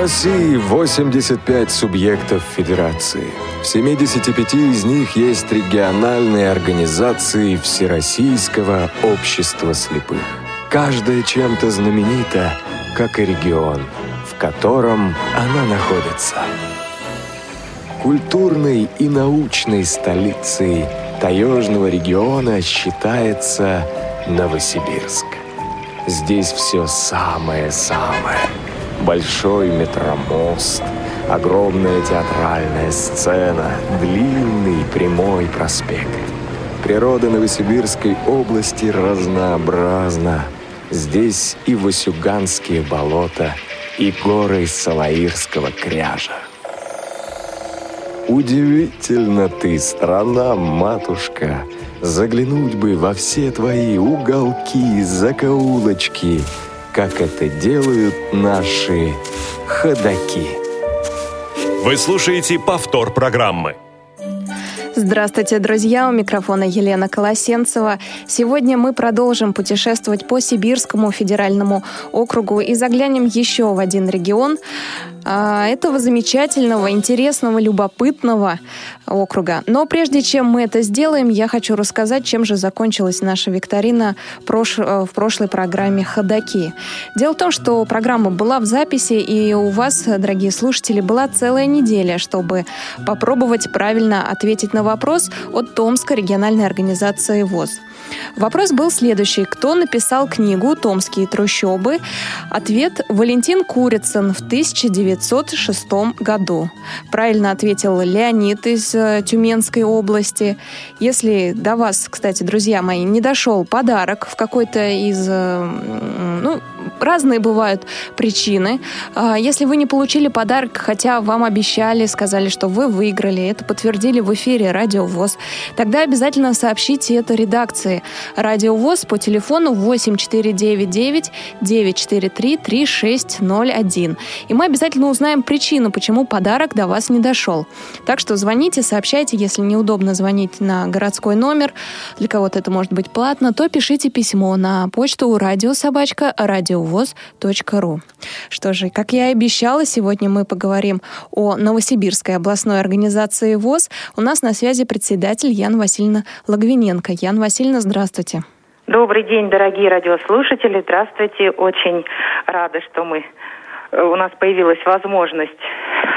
России 85 субъектов федерации. В 75 из них есть региональные организации Всероссийского общества слепых. Каждая чем-то знаменита, как и регион, в котором она находится. Культурной и научной столицей таежного региона считается Новосибирск. Здесь все самое-самое. Большой метромост, огромная театральная сцена, длинный прямой проспект. Природа Новосибирской области разнообразна. Здесь и Васюганские болота, и горы Салаирского кряжа. Удивительно ты, страна, матушка, Заглянуть бы во все твои уголки, закоулочки, Как это делают наши ходаки. Вы слушаете повтор программы. Здравствуйте, друзья! У микрофона Елена Колосенцева. Сегодня мы продолжим путешествовать по Сибирскому федеральному округу и заглянем еще в один регион а, этого замечательного, интересного, любопытного округа. Но прежде чем мы это сделаем, я хочу рассказать, чем же закончилась наша викторина э, в прошлой программе «Ходоки». Дело в том, что программа была в записи, и у вас, дорогие слушатели, была целая неделя, чтобы попробовать правильно ответить на вопрос от Томской региональной организации ВОЗ. Вопрос был следующий. Кто написал книгу «Томские трущобы»? Ответ – Валентин Курицын в 1906 году. Правильно ответил Леонид из э, Тюменской области. Если до вас, кстати, друзья мои, не дошел подарок в какой-то из э, ну, разные бывают причины. А, если вы не получили подарок, хотя вам обещали, сказали, что вы выиграли, это подтвердили в эфире Радио ВОЗ, тогда обязательно сообщите это редакции Радио ВОЗ по телефону 8499 943 3601. И мы обязательно узнаем причину, почему подарок до вас не дошел. Так что звоните, сообщайте, если неудобно звонить на городской номер, для кого-то это может быть платно, то пишите письмо на почту радиособачка радиовоз.ру. Что же, как я и обещала, сегодня мы поговорим о Новосибирской областной организации ВОЗ. У нас на связи председатель Ян Васильевна Логвиненко. Ян Васильевна, здравствуйте. Добрый день, дорогие радиослушатели. Здравствуйте. Очень рада, что мы э, у нас появилась возможность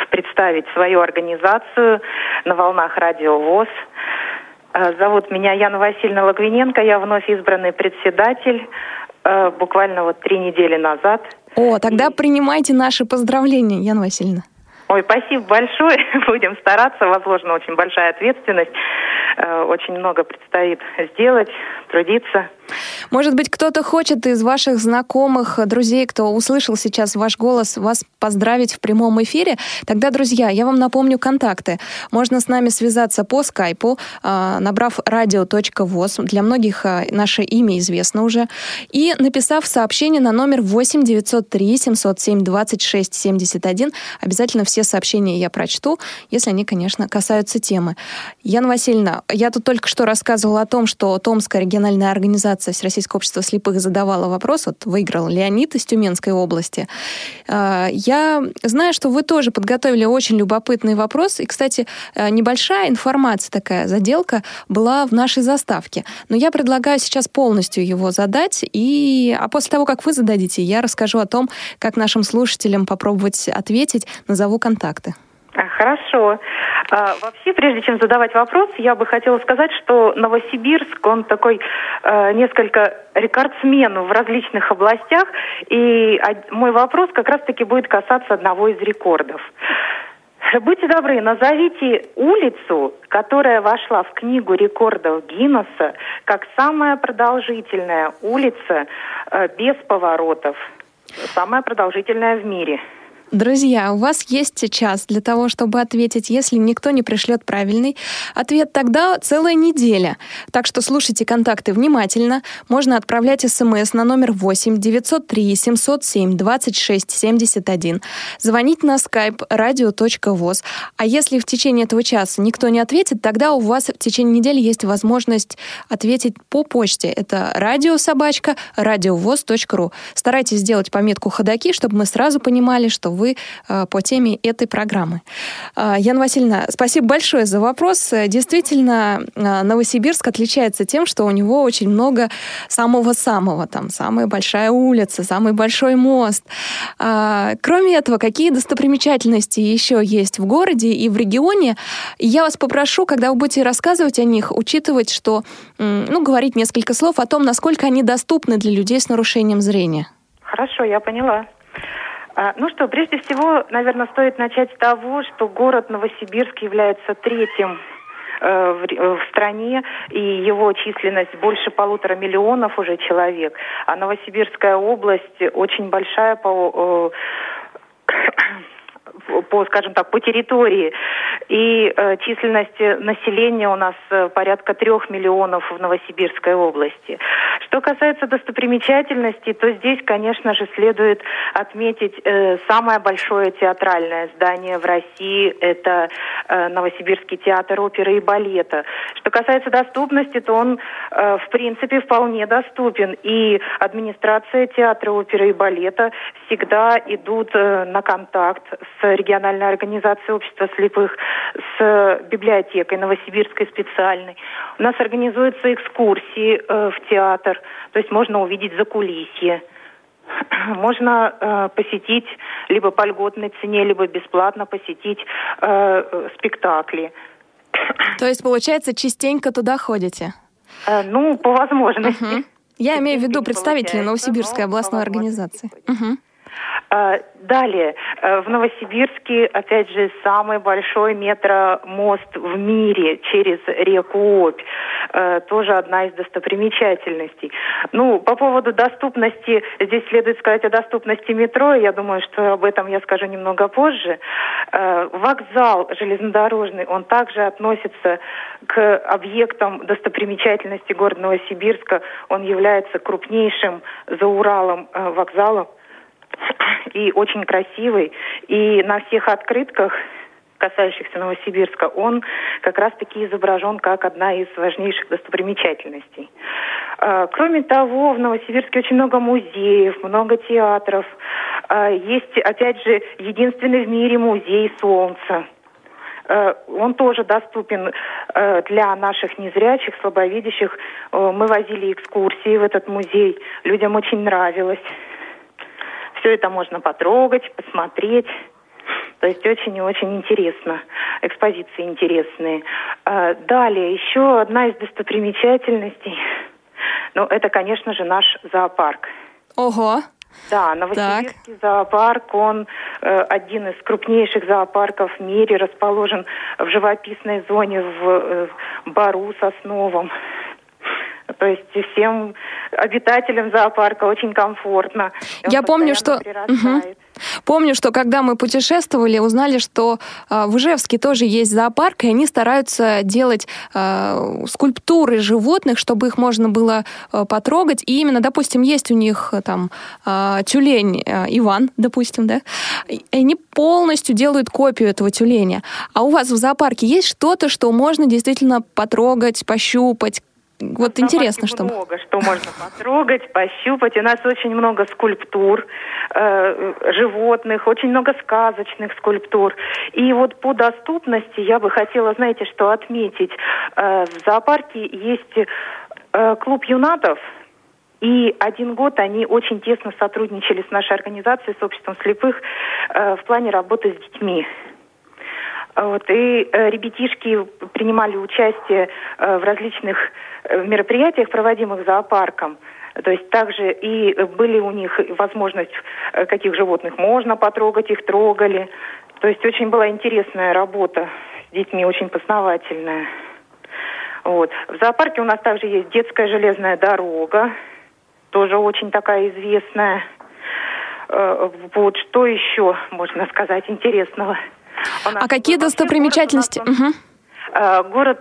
представить свою организацию на волнах Радио ВОЗ. Э, зовут меня Яна Васильевна Логвиненко, я вновь избранный председатель Э, буквально вот три недели назад. О, тогда и... принимайте наши поздравления, Яна Васильевна. Ой, спасибо большое. Будем стараться. Возможно, очень большая ответственность. Э, очень много предстоит сделать, трудиться. Может быть, кто-то хочет из ваших знакомых, друзей, кто услышал сейчас ваш голос, вас поздравить в прямом эфире? Тогда, друзья, я вам напомню контакты. Можно с нами связаться по скайпу, а, набрав radio.voz. Для многих а, наше имя известно уже. И написав сообщение на номер 8 903 707 26 71. Обязательно все сообщения я прочту, если они, конечно, касаются темы. Яна Васильевна, я тут только что рассказывала о том, что Томская региональная организация Всероссийского общества слепых задавала вопрос, вот выиграл Леонид из Тюменской области. А, я знаю, что вы тоже подготовили очень любопытный вопрос, и, кстати, э, небольшая информация такая, заделка была в нашей заставке. Но я предлагаю сейчас полностью его задать, и... а после того, как вы зададите, я расскажу о том, как нашим слушателям попробовать ответить, назову контакты. Хорошо. А, вообще, прежде чем задавать вопрос, я бы хотела сказать, что Новосибирск, он такой э, несколько рекордсмен в различных областях, и мой вопрос как раз-таки будет касаться одного из рекордов. Будьте добры, назовите улицу, которая вошла в книгу рекордов Гиннесса как самая продолжительная улица без поворотов, самая продолжительная в мире. Друзья, у вас есть сейчас для того, чтобы ответить. Если никто не пришлет правильный ответ, тогда целая неделя. Так что слушайте контакты внимательно. Можно отправлять смс на номер 8 903 707 26 71. Звонить на skype radio.voz. А если в течение этого часа никто не ответит, тогда у вас в течение недели есть возможность ответить по почте. Это радиособачка радиовоз.ру. Старайтесь сделать пометку ходаки, чтобы мы сразу понимали, что вы по теме этой программы. Яна Васильевна, спасибо большое за вопрос. Действительно, Новосибирск отличается тем, что у него очень много самого-самого. Там самая большая улица, самый большой мост. Кроме этого, какие достопримечательности еще есть в городе и в регионе? Я вас попрошу, когда вы будете рассказывать о них, учитывать, что, ну, говорить несколько слов о том, насколько они доступны для людей с нарушением зрения. Хорошо, я поняла. А, ну что, прежде всего, наверное, стоит начать с того, что город Новосибирск является третьим э, в, в стране, и его численность больше полутора миллионов уже человек. А Новосибирская область очень большая по э, по, скажем так, по территории. И э, численность населения у нас э, порядка трех миллионов в Новосибирской области. Что касается достопримечательностей, то здесь, конечно же, следует отметить э, самое большое театральное здание в России. Это э, Новосибирский театр оперы и балета. Что касается доступности, то он, э, в принципе, вполне доступен. И администрация театра оперы и балета всегда идут э, на контакт с региональной организацией общества слепых, с библиотекой Новосибирской специальной. У нас организуются экскурсии э, в театр, то есть можно увидеть закулисье. Можно э, посетить либо по льготной цене, либо бесплатно посетить э, спектакли. То есть, получается, частенько туда ходите? Э, ну, по возможности. Угу. Я имею в виду представителей Новосибирской областной организации. Угу. А, далее, э, в Новосибирске, опять же, самый большой метромост в мире через реку Обь. Э, тоже одна из достопримечательностей. Ну, по поводу доступности, здесь следует сказать о доступности метро. Я думаю, что об этом я скажу немного позже. Э, вокзал железнодорожный, он также относится к объектам достопримечательности города Новосибирска. Он является крупнейшим за Уралом вокзалом и очень красивый. И на всех открытках касающихся Новосибирска, он как раз-таки изображен как одна из важнейших достопримечательностей. А, кроме того, в Новосибирске очень много музеев, много театров. А, есть, опять же, единственный в мире музей Солнца. А, он тоже доступен для наших незрячих, слабовидящих. Мы возили экскурсии в этот музей. Людям очень нравилось. Все это можно потрогать, посмотреть. То есть очень и очень интересно. Экспозиции интересные. А, далее, еще одна из достопримечательностей. Ну, это, конечно же, наш зоопарк. Ого! Да, Новосибирский так. зоопарк, он э, один из крупнейших зоопарков в мире, расположен в живописной зоне в э, Бару Сосновом. То есть всем обитателям зоопарка очень комфортно. Я помню, что... Помню, что когда мы путешествовали, узнали, что э, в Ижевске тоже есть зоопарк, и они стараются делать э, скульптуры животных, чтобы их можно было э, потрогать. И именно, допустим, есть у них там тюлень Иван, допустим, да, и они полностью делают копию этого тюленя. А у вас в зоопарке есть что-то, что можно действительно потрогать, пощупать, вот интересно, что... много что можно потрогать, пощупать. У нас очень много скульптур э, животных, очень много сказочных скульптур. И вот по доступности я бы хотела, знаете, что отметить. Э, в зоопарке есть э, клуб юнатов, и один год они очень тесно сотрудничали с нашей организацией, с обществом слепых, э, в плане работы с детьми. Вот, и э, ребятишки принимали участие э, в различных э, мероприятиях, проводимых зоопарком. То есть также и были у них возможность, каких животных можно потрогать, их трогали. То есть очень была интересная работа с детьми, очень познавательная. Вот. В зоопарке у нас также есть детская железная дорога, тоже очень такая известная. Вот что еще можно сказать интересного? А какие достопримечательности? Город, угу. город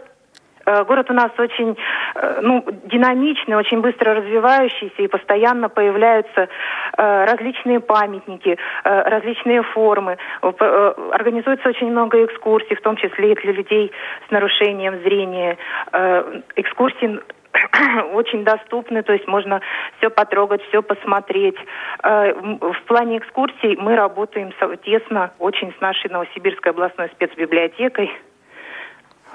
э, Город у нас очень э, ну, динамичный, очень быстро развивающийся, и постоянно появляются различные памятники, различные формы. Организуется очень много экскурсий, в том числе и для людей с нарушением зрения. Экскурсии очень доступны, то есть можно все потрогать, все посмотреть. Э, в плане экскурсий мы работаем тесно очень с нашей Новосибирской областной спецбиблиотекой.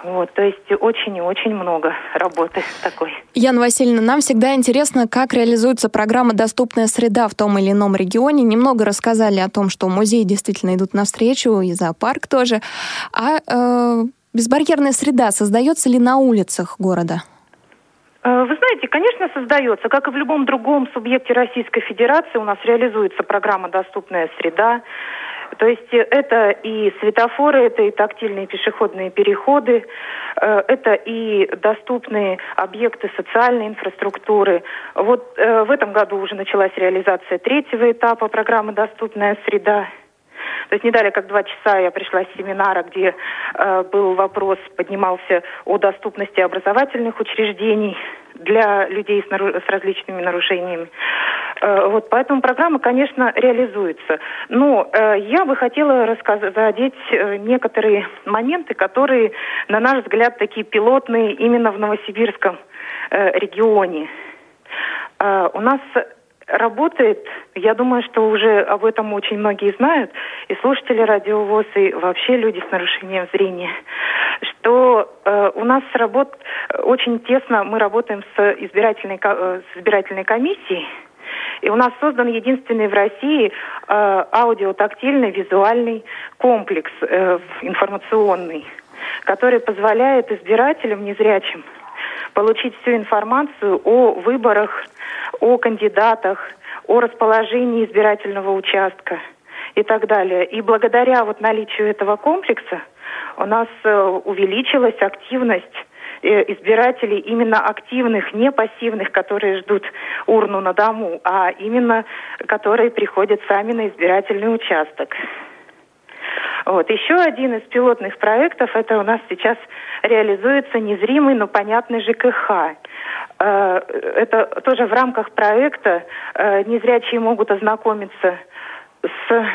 Вот, то есть очень и очень много работы такой. Яна Васильевна, нам всегда интересно, как реализуется программа «Доступная среда» в том или ином регионе. Немного рассказали о том, что музеи действительно идут навстречу, и зоопарк тоже. А э, безбарьерная среда создается ли на улицах города? Э, вы знаете, конечно, создается. Как и в любом другом субъекте Российской Федерации, у нас реализуется программа «Доступная среда». То есть это и светофоры, это и тактильные пешеходные переходы, э, это и доступные объекты социальной инфраструктуры. Вот э, в этом году уже началась реализация третьего этапа программы «Доступная среда». То есть не далее, как два часа я пришла с семинара, где э, был вопрос, поднимался о доступности образовательных учреждений для людей с, нару- с различными нарушениями. Э, вот, поэтому программа, конечно, реализуется. Но э, я бы хотела рассказать, задеть э, некоторые моменты, которые, на наш взгляд, такие пилотные именно в Новосибирском э, регионе. Э, у нас работает, я думаю, что уже об этом очень многие знают, и слушатели радиовоз, и вообще люди с нарушением зрения, что э, у нас работ очень тесно мы работаем с избирательной, э, с избирательной комиссией, и у нас создан единственный в России э, аудиотактильный визуальный комплекс э, информационный, который позволяет избирателям незрячим получить всю информацию о выборах, о кандидатах, о расположении избирательного участка и так далее. И благодаря вот наличию этого комплекса у нас э, увеличилась активность э, избирателей именно активных, не пассивных, которые ждут урну на дому, а именно которые приходят сами на избирательный участок. Вот. Еще один из пилотных проектов, это у нас сейчас реализуется незримый, но понятный ЖКХ. Э, это тоже в рамках проекта э, незрячие могут ознакомиться с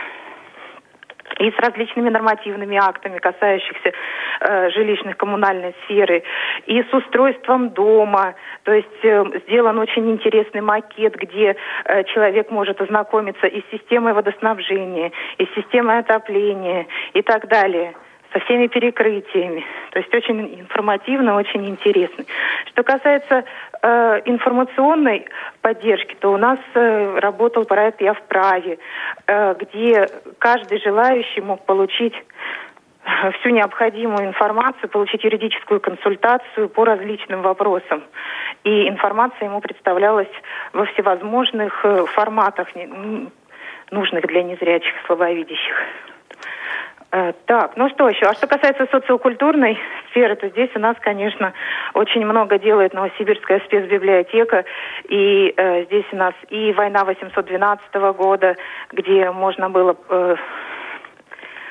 и с различными нормативными актами, касающихся э, жилищных коммунальной сферы, и с устройством дома. То есть э, сделан очень интересный макет, где э, человек может ознакомиться и с системой водоснабжения, и с системой отопления и так далее со всеми перекрытиями. То есть очень информативно, очень интересно. Что касается э, информационной поддержки, то у нас э, работал проект «Я вправе», э, где каждый желающий мог получить э, всю необходимую информацию, получить юридическую консультацию по различным вопросам. И информация ему представлялась во всевозможных э, форматах, нужных для незрячих, слабовидящих. Э, так, ну что еще? А что касается социокультурной сферы, то здесь у нас, конечно, очень много делает Новосибирская спецбиблиотека. И э, здесь у нас и война 812 года, где можно было э,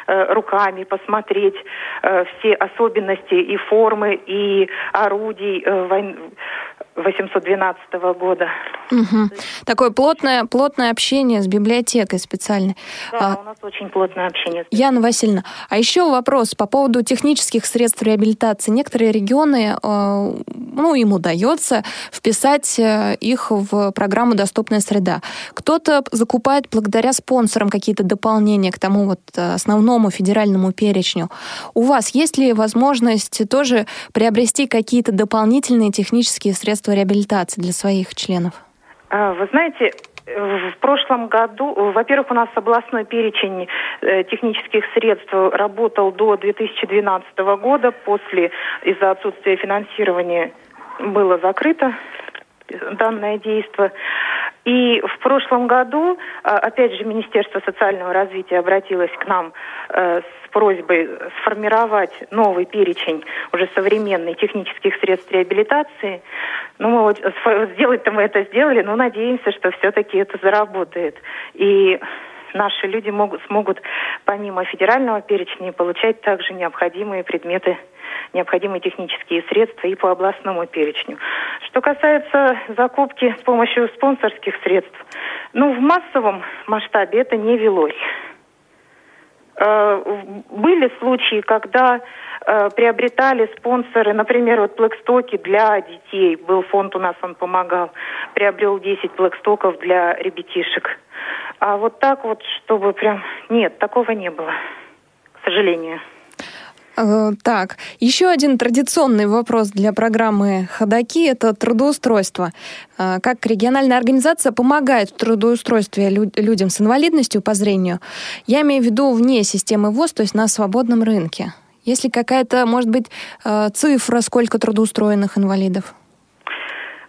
руками посмотреть э, все особенности и формы, и орудий э, войны 812 года. Угу. Такое плотное, плотное общение с библиотекой специальной. Да, а, у нас очень плотное общение. Яна Васильевна, а еще вопрос по поводу технических средств реабилитации. Некоторые регионы, э, ну, им удается вписать э, их в программу «Доступная среда». Кто-то закупает благодаря спонсорам какие-то дополнения к тому вот э, основному федеральному перечню. У вас есть ли возможность тоже приобрести какие-то дополнительные технические средства реабилитации для своих членов? А, вы знаете, в прошлом году, во-первых, у нас областной перечень э, технических средств работал до 2012 года. После, из-за отсутствия финансирования, было закрыто данное действие. И в прошлом году, а, опять же, Министерство социального развития обратилось к нам э, с просьбой сформировать новый перечень уже современных технических средств реабилитации. Ну, вот сделать-то мы это сделали, но надеемся, что все-таки это заработает. И наши люди могут, смогут помимо федерального перечня получать также необходимые предметы необходимые технические средства и по областному перечню. Что касается закупки с помощью спонсорских средств, ну, в массовом масштабе это не велось. Э, были случаи, когда э, приобретали спонсоры, например, вот плэкстоки для детей. Был фонд у нас, он помогал. Приобрел 10 плэкстоков для ребятишек. А вот так вот, чтобы прям... Нет, такого не было, к сожалению. Э, так, еще один традиционный вопрос для программы «Ходоки» — это трудоустройство. Э, как региональная организация помогает в трудоустройстве людям с инвалидностью по зрению? Я имею в виду вне системы ВОЗ, то есть на свободном рынке. Есть ли какая-то, может быть, э, цифра, сколько трудоустроенных инвалидов?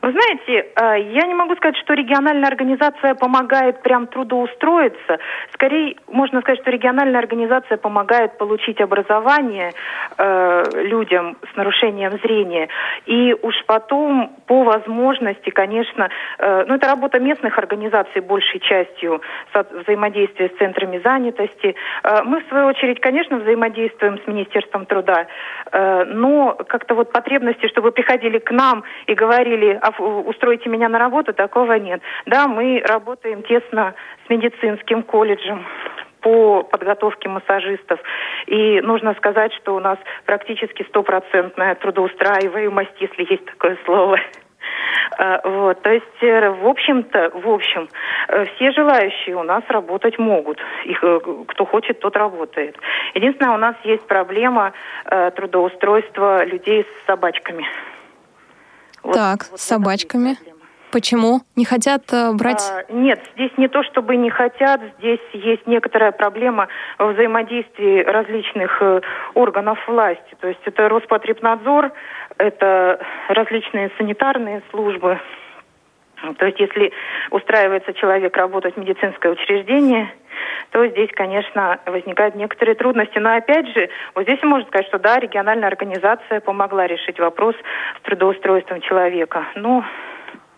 Вы знаете, э, я не могу сказать, что региональная организация помогает прям трудоустроиться. Скорее, можно сказать, что региональная организация помогает получить образование э, людям с нарушением зрения. И уж потом, по возможности, конечно, э, ну это работа местных организаций большей частью, взаимодействие с центрами занятости. Мы, в свою очередь, конечно, взаимодействуем с Министерством труда, но как-то вот потребности, чтобы приходили к нам и говорили, а устроите меня на работу, такого нет. Да, мы работаем тесно с медицинским колледжем по подготовке массажистов. И нужно сказать, что у нас практически стопроцентная трудоустраиваемость, если есть такое слово. А, вот, то есть, э, в общем-то, в общем, э, все желающие у нас работать могут. Их, э, кто хочет, тот работает. Единственное, у нас есть проблема трудоустройства людей с собачками. Вот, так, вот с собачками. Почему? Не хотят э, брать? А, нет, здесь не то, чтобы не хотят, здесь есть некоторая проблема в взаимодействии различных э, органов власти. То есть это Роспотребнадзор, это различные санитарные службы. То есть если устраивается человек работать в медицинское учреждение, то здесь, конечно, возникают некоторые трудности. Но опять же, вот здесь можно сказать, что да, региональная организация помогла решить вопрос с трудоустройством человека. Но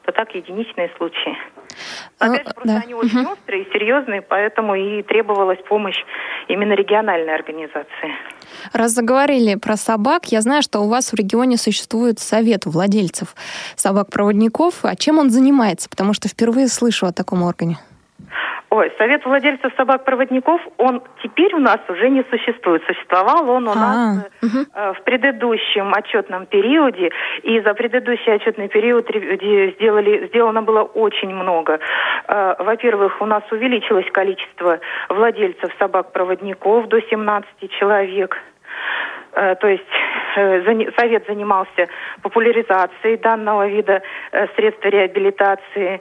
это так единичные случаи. А, опять же, просто да. они очень острые и серьезные, поэтому и требовалась помощь именно региональной организации. Раз заговорили про собак, я знаю, что у вас в регионе существует совет владельцев собак-проводников. А чем он занимается? Потому что впервые слышу о таком органе. Ой, Совет владельцев собак-проводников, он теперь у нас уже не существует. Существовал он у а, нас угу. в предыдущем отчетном периоде, и за предыдущий отчетный период сделали, сделано было очень много. Э, во-первых, у нас увеличилось количество владельцев собак-проводников до 17 человек. Э, то есть э, Совет занимался популяризацией данного вида э, средств реабилитации.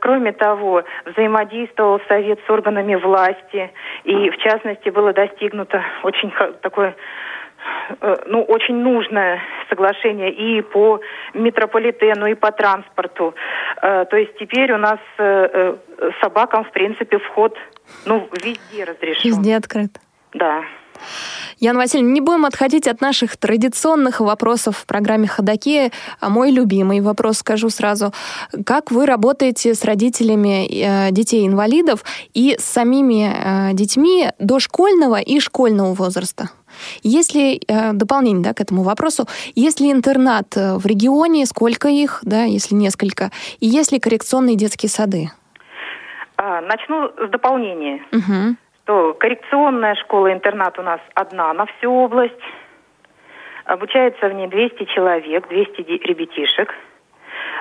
Кроме того, взаимодействовал Совет с органами власти, и в частности было достигнуто очень такое ну, очень нужное соглашение и по метрополитену, и по транспорту. То есть теперь у нас собакам, в принципе, вход ну, везде разрешен. Везде открыт. Да. Яна Васильевна, не будем отходить от наших традиционных вопросов в программе «Ходоки». А мой любимый вопрос скажу сразу. Как вы работаете с родителями э, детей-инвалидов и с самими э, детьми дошкольного и школьного возраста? Есть ли э, дополнение да, к этому вопросу? Есть ли интернат в регионе? Сколько их, да, если несколько? И есть ли коррекционные детские сады? А, начну с дополнения. Угу коррекционная школа-интернат у нас одна на всю область. Обучается в ней 200 человек, 200 ребятишек.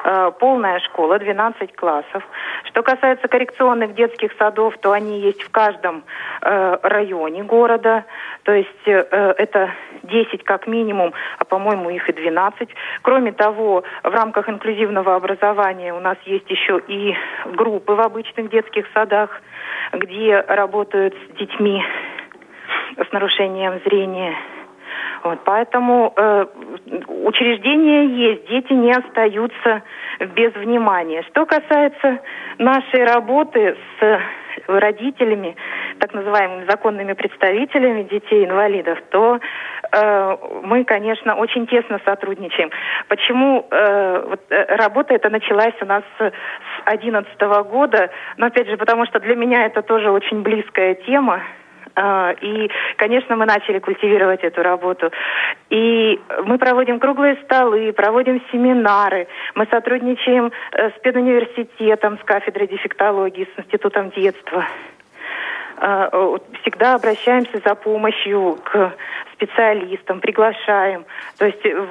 Э, полная школа, 12 классов. Что касается коррекционных детских садов, то они есть в каждом э, районе города. То есть э, это 10 как минимум, а по-моему их и 12. Кроме того, в рамках инклюзивного образования у нас есть еще и группы в обычных детских садах где работают с детьми с нарушением зрения. Вот, поэтому э, учреждения есть, дети не остаются без внимания. Что касается нашей работы с родителями, так называемыми законными представителями детей-инвалидов, то э, мы, конечно, очень тесно сотрудничаем. Почему э, вот, э, работа эта началась у нас с 2011 года? Но опять же, потому что для меня это тоже очень близкая тема. А, и, конечно, мы начали культивировать эту работу. И мы проводим круглые столы, проводим семинары. Мы сотрудничаем э, с педуниверситетом, с кафедрой дефектологии, с институтом детства. А, всегда обращаемся за помощью к специалистам, приглашаем. То есть э,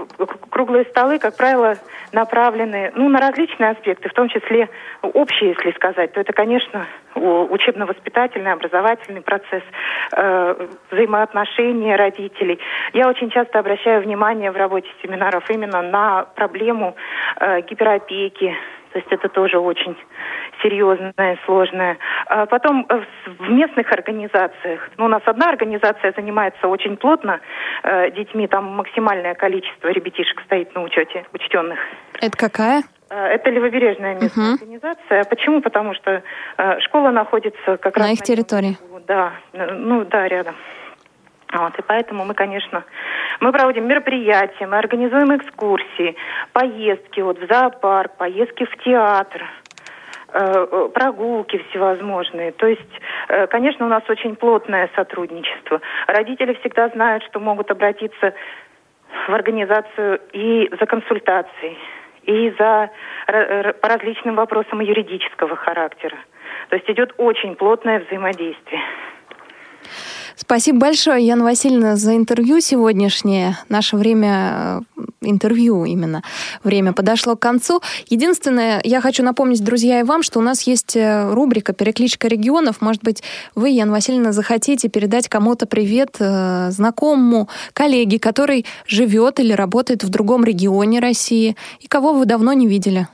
круглые столы, как правило, направлены ну, на различные аспекты, в том числе общие, если сказать, то это, конечно, учебно-воспитательный, образовательный процесс, э, взаимоотношения родителей. Я очень часто обращаю внимание в работе семинаров именно на проблему э, гиперопеки, то есть это тоже очень серьезное сложное. А потом э, в местных организациях, ну, у нас одна организация занимается очень плотно э, детьми, там максимальное количество ребятишек стоит на учете, учтенных. Это какая? Э, это левобережная местная uh организация. Почему? Потому что э, школа находится как на раз... их на территории. Да, ну да, рядом. Вот, и поэтому мы, конечно, мы проводим мероприятия, мы организуем экскурсии, поездки вот, в зоопарк, поездки в театр, э, э прогулки всевозможные. То есть, э, конечно, у нас очень плотное сотрудничество. Родители всегда знают, что могут обратиться в организацию и за консультацией, и за, по различным вопросам юридического характера. То есть идет очень плотное взаимодействие. Спасибо большое, Яна Васильевна, за интервью сегодняшнее. Наше время э, интервью именно время подошло к концу. Единственное, я хочу напомнить, друзья, и вам, что у нас есть э, рубрика «Перекличка регионов». Может быть, вы, Яна Васильевна, захотите передать кому-то привет, э, знакомому, коллеге, который живет или работает в другом регионе России, и кого вы давно не видели.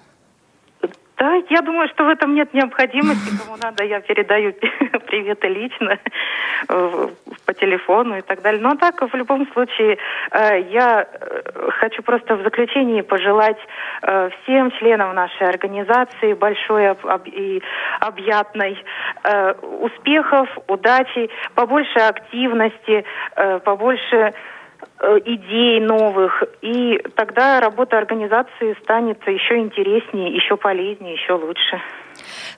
Да, я думаю, что в этом нет необходимости. Кому надо, я передаю приветы лично э, по телефону и так далее. Но так, в любом случае, э, я э, хочу просто в заключении пожелать всем членам нашей организации большой и объятной успехов, удачи, побольше активности, побольше идей новых, и тогда работа организации станет еще интереснее, еще полезнее, еще лучше.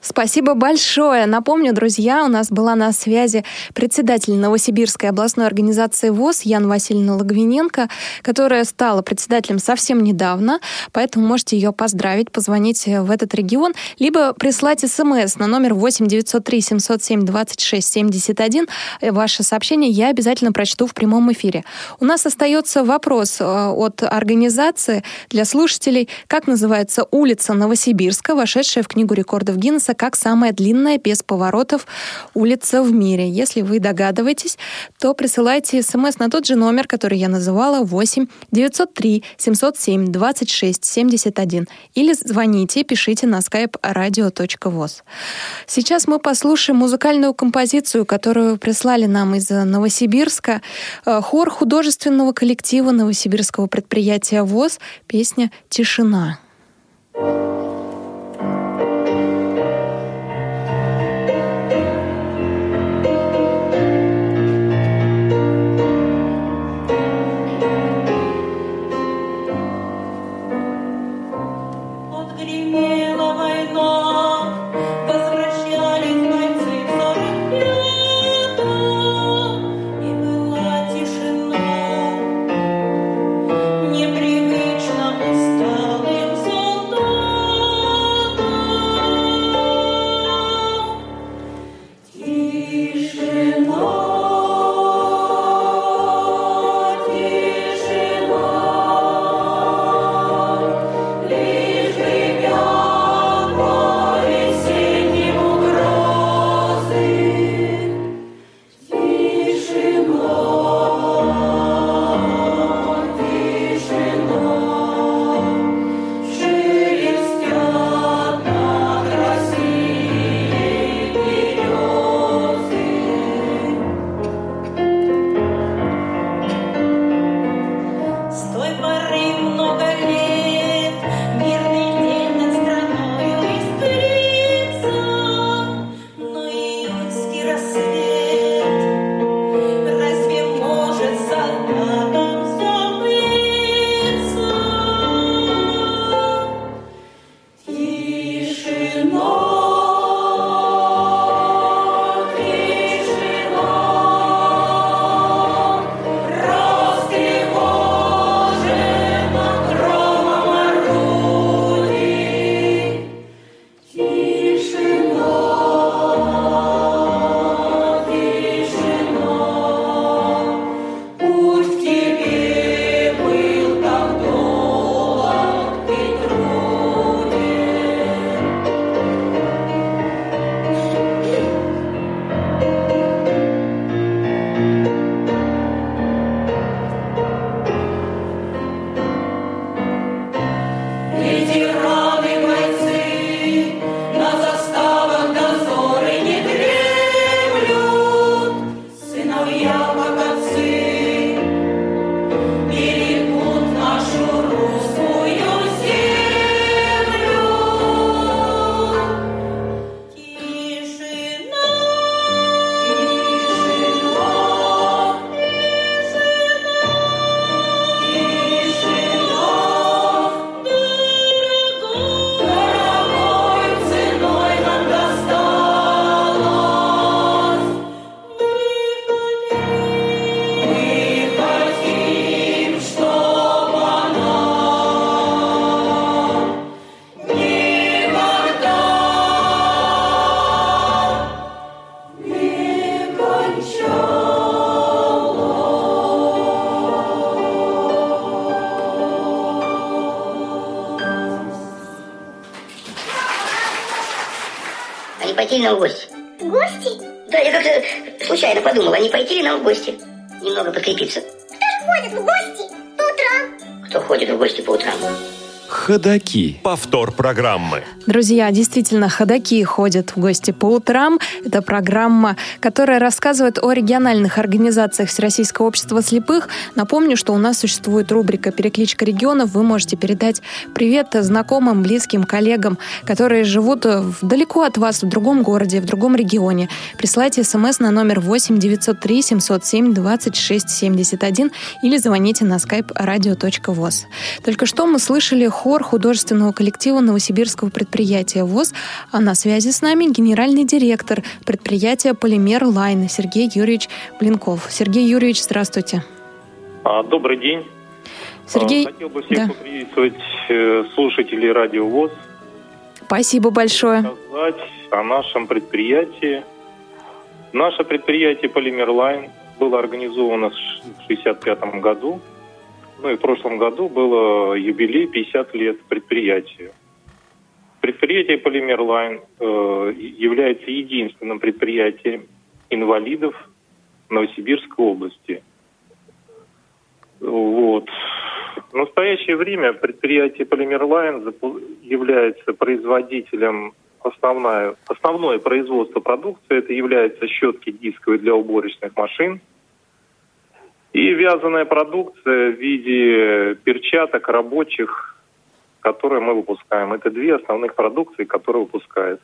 Спасибо большое. Напомню, друзья, у нас была на связи председатель Новосибирской областной организации ВОЗ Ян Васильевна Логвиненко, которая стала председателем совсем недавно, поэтому можете ее поздравить, позвонить в этот регион, либо прислать смс на номер 8 903 707 26 71. Ваше сообщение я обязательно прочту в прямом эфире. У нас остается вопрос э, от организации для слушателей, как называется улица Новосибирска, вошедшая в Книгу рекордов Гиннесса как самая длинная без поворотов улица в мире. Если вы догадываетесь, то присылайте смс на тот же номер, который я называла, 8 903 707 26 71. Или звоните, пишите на skype radio.voz. Сейчас мы послушаем музыкальную композицию, которую прислали нам из Новосибирска. Э, хор художественного коллектива новосибирского предприятия ВОЗ. Песня «Тишина». Они lágrimas. Пойти нам в гости? В гости? Да, я как-то случайно подумал, они пойти ли нам в гости? Немного подкрепиться. Кто ж ходит в гости по утрам? Кто ходит в гости по утрам? Ходаки. Повтор программы. Друзья, действительно, ходаки ходят в гости по утрам. Это программа, которая рассказывает о региональных организациях Всероссийского общества слепых. Напомню, что у нас существует рубрика «Перекличка регионов». Вы можете передать привет знакомым, близким, коллегам, которые живут далеко от вас, в другом городе, в другом регионе. Присылайте смс на номер 8 903 707 26 71 или звоните на skype radio.voz. Только что мы слышали хор художественного коллектива Новосибирского предприятия ВОЗ, а на связи с нами генеральный директор предприятия «Полимер Лайн» Сергей Юрьевич Блинков. Сергей Юрьевич, здравствуйте. А, добрый день. Сергей, А, Хотел бы всех да. поприветствовать э, слушателей Радио ВОЗ, спасибо большое. сказать о нашем предприятии. Наше предприятие «Полимер Лайн» было организовано в 1965 году. Ну и в прошлом году было юбилей 50 лет предприятию. Предприятие «Полимер Лайн» э, является единственным предприятием инвалидов Новосибирской области. Вот. В настоящее время предприятие «Полимер Лайн» запу- является производителем основное, основное производство продукции. Это является щетки дисковые для уборочных машин. И вязаная продукция в виде перчаток рабочих, которые мы выпускаем. Это две основных продукции, которые выпускают.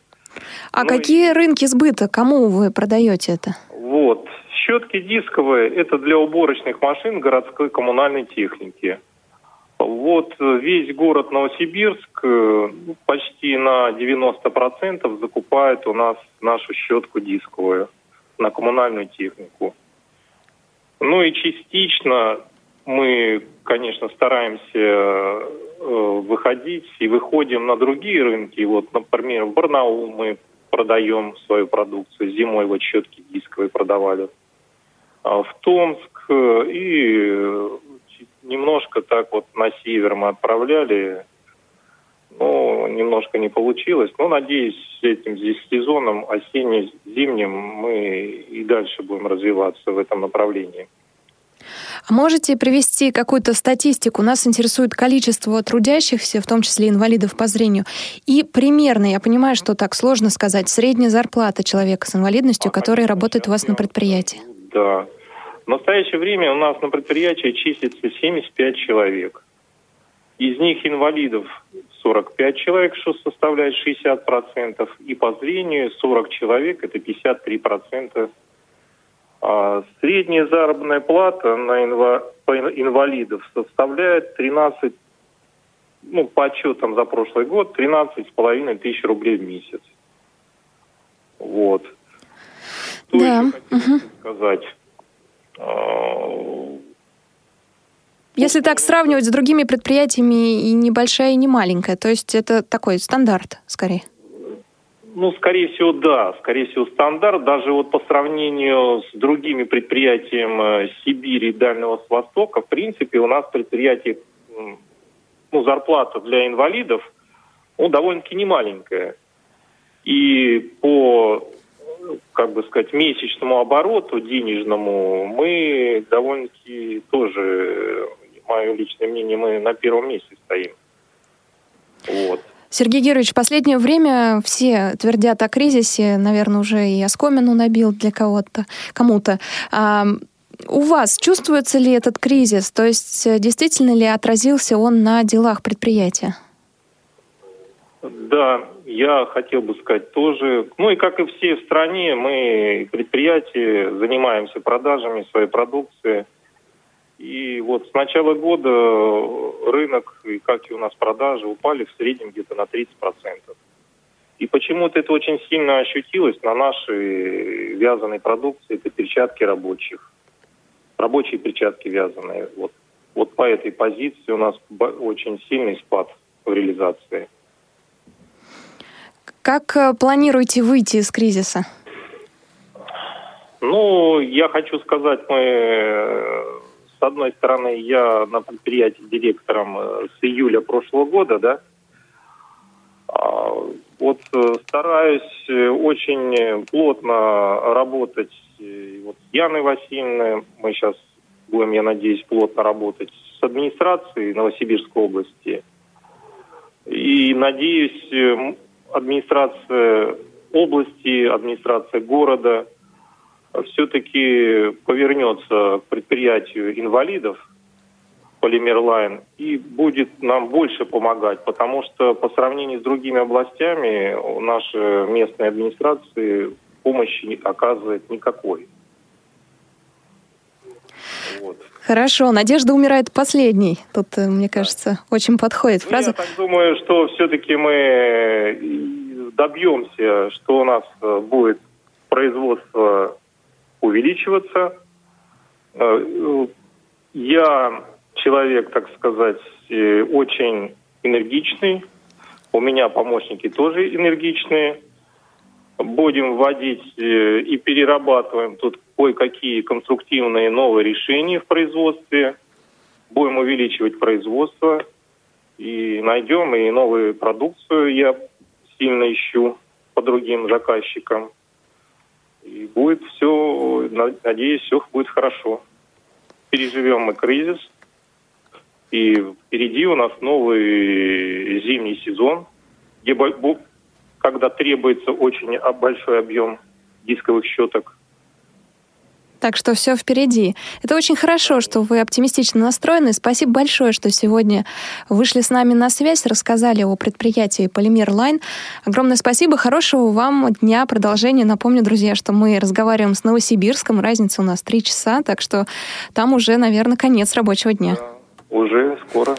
А Ну какие рынки сбыта? Кому вы продаете это? Вот. Щетки дисковые – это для уборочных машин городской коммунальной техники. Вот весь город Новосибирск э, ну, почти на 90% закупает у нас нашу щетку дисковую на коммунальную технику. Ну и частично мы, конечно, стараемся э, выходить и выходим на другие рынки. Вот, например, в Барнаул мы продаем свою продукцию. Зимой вот щетки дисковые продавали. А в Томск э, и э, немножко так вот на север мы отправляли. Но немножко не получилось. Но, надеюсь, с этим здесь сезоном осенне-зимним мы и дальше будем развиваться в этом направлении. А можете привести какую-то статистику? Нас интересует количество трудящихся, в том числе инвалидов по зрению. И примерно, я понимаю, что так сложно сказать, средняя зарплата человека с инвалидностью, который работает у вас на предприятии. Да. В настоящее время у нас на предприятии числится 75 человек. Из них инвалидов 45 человек, что составляет 60%, и по зрению 40 человек, это 53%. А средняя заработная плата на инва- инвалидов составляет 13, ну, по отчетам за прошлый год, 13,5 тысяч рублей в месяц. Вот. Что Да, еще хотелось бы сказать? Если так сравнивать с другими предприятиями, и небольшая, и не маленькая, то есть это такой стандарт, скорее. Ну, скорее всего, да. Скорее всего, стандарт. Даже вот по сравнению с другими предприятиями э, Сибири и Дальнего Востока, в принципе, у нас предприятие, ну, зарплата для инвалидов, ну, довольно-таки немаленькая. И по, как бы сказать, месячному обороту денежному мы довольно-таки тоже, мое личное мнение, мы на первом месте стоим. Вот. Сергей Георгиевич, в последнее время все твердят о кризисе, наверное, уже и оскомину набил для кого-то, кому-то. А, у вас чувствуется ли этот кризис? То есть э, действительно ли отразился он на делах предприятия? Да, я хотел бы сказать тоже. Ну и как и все в стране, мы предприятия занимаемся продажами своей продукции. И вот с начала года рынок, и как и у нас продажи, упали в среднем где-то на 30%. И почему-то это очень сильно ощутилось на нашей вязаной продукции. Это перчатки рабочих. Рабочие перчатки вязаные. Вот, вот по этой позиции у нас очень сильный спад в реализации. Как э, планируете выйти из кризиса? Ну, Ну, я хочу сказать, мы, э, с одной стороны, я на предприятии директором э, с июля прошлого года, да, а, вот э, стараюсь очень плотно работать вот с Яной Васильевной. Мы сейчас будем, я надеюсь, плотно работать с администрацией Новосибирской области. И надеюсь, администрация области, администрация города все-таки повернется к предприятию инвалидов Полимерлайн и будет нам больше помогать, потому что по сравнению с другими областями наши местные администрации помощи оказывает никакой. Вот. Хорошо, надежда умирает последней. Тут, э, мне кажется, очень подходит фраза. Ну, я так думаю, что все-таки мы добьемся, что у нас э, будет производство увеличиваться. Э, я человек, так сказать, очень энергичный. У меня помощники тоже энергичные. Будем вводить и перерабатываем тут кое-какие конструктивные новые решения в производстве. Будем увеличивать производство и найдем и новую продукцию я сильно ищу по другим заказчикам. И будет все, надеюсь, все будет хорошо. Переживем мы кризис. И впереди у нас новый зимний сезон, где, когда требуется очень большой объем дисковых щеток так что все впереди. Это очень хорошо, что вы оптимистично настроены. Спасибо большое, что сегодня вышли с нами на связь, рассказали о предприятии Полимер Лайн. Огромное спасибо, хорошего вам дня, продолжения. Напомню, друзья, что мы разговариваем с Новосибирском, разница у нас три часа, так что там уже, наверное, конец рабочего дня. Уже скоро.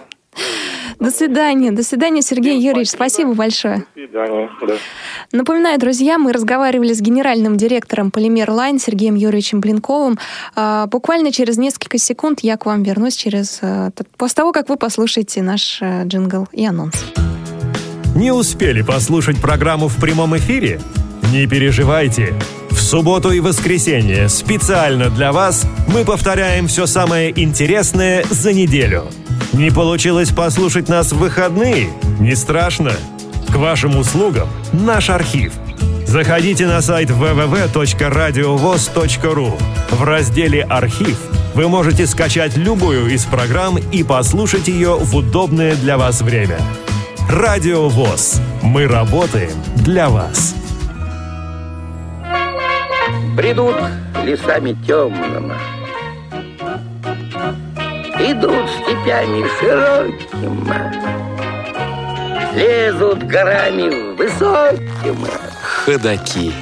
До свидания. До свидания, Сергей Всем Юрьевич. Спасибо. спасибо большое. До свидания. Да. Напоминаю, друзья, мы разговаривали с генеральным директором Полимер Лайн Сергеем Юрьевичем Блинковым. А, буквально через несколько секунд я к вам вернусь через э, после того, как вы послушаете наш э, джингл и анонс. Не успели послушать программу в прямом эфире? Не переживайте. В субботу и воскресенье специально для вас мы повторяем все самое интересное за неделю. Не получилось послушать нас в выходные? Не страшно. К вашим услугам наш архив. Заходите на сайт www.radiovoz.ru. В разделе «Архив» вы можете скачать любую из программ и послушать ее в удобное для вас время. Радио ВОЗ. Мы работаем для вас. Бредут лесами темными, Идут степями широкими, Лезут горами высокими. Ходаки.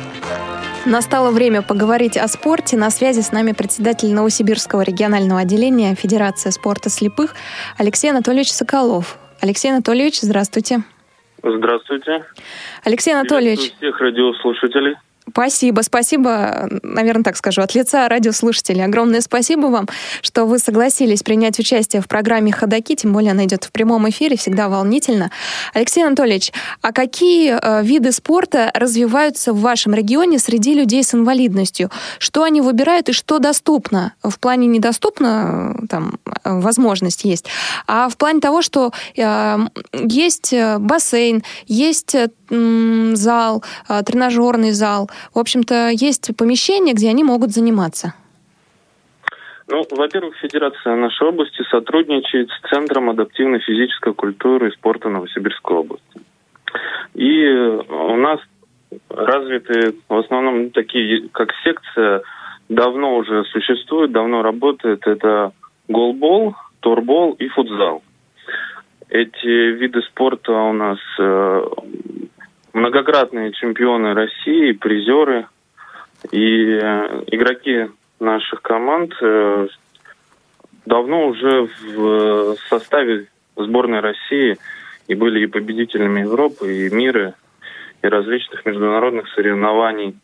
Настало время поговорить о спорте. На связи с нами председатель Новосибирского регионального отделения Федерации спорта слепых Алексей Анатольевич Соколов. Алексей Анатольевич, здравствуйте. Здравствуйте. Алексей Анатольевич. всех радиослушателей. Спасибо, спасибо, наверное, так скажу, от лица радиослушателей. Огромное спасибо вам, что вы согласились принять участие в программе «Ходоки», тем более она идет в прямом эфире, всегда волнительно. Алексей Анатольевич, а какие э, виды спорта развиваются в вашем регионе среди людей с инвалидностью? Что они выбирают и что доступно? В плане недоступно, э, там, возможность есть, а в плане того, что э, есть бассейн, есть э, зал, э, тренажерный зал, в общем-то, есть помещения, где они могут заниматься? Ну, во-первых, Федерация нашей области сотрудничает с Центром адаптивной физической культуры и спорта Новосибирской области. И у нас развиты в основном такие, как секция, давно уже существует, давно работает. Это голбол, турбол и футзал. Эти виды спорта у нас э, многократные чемпионы России, призеры и э, игроки наших команд э, давно уже в составе сборной России и были и победителями Европы, и мира, и различных международных соревнований.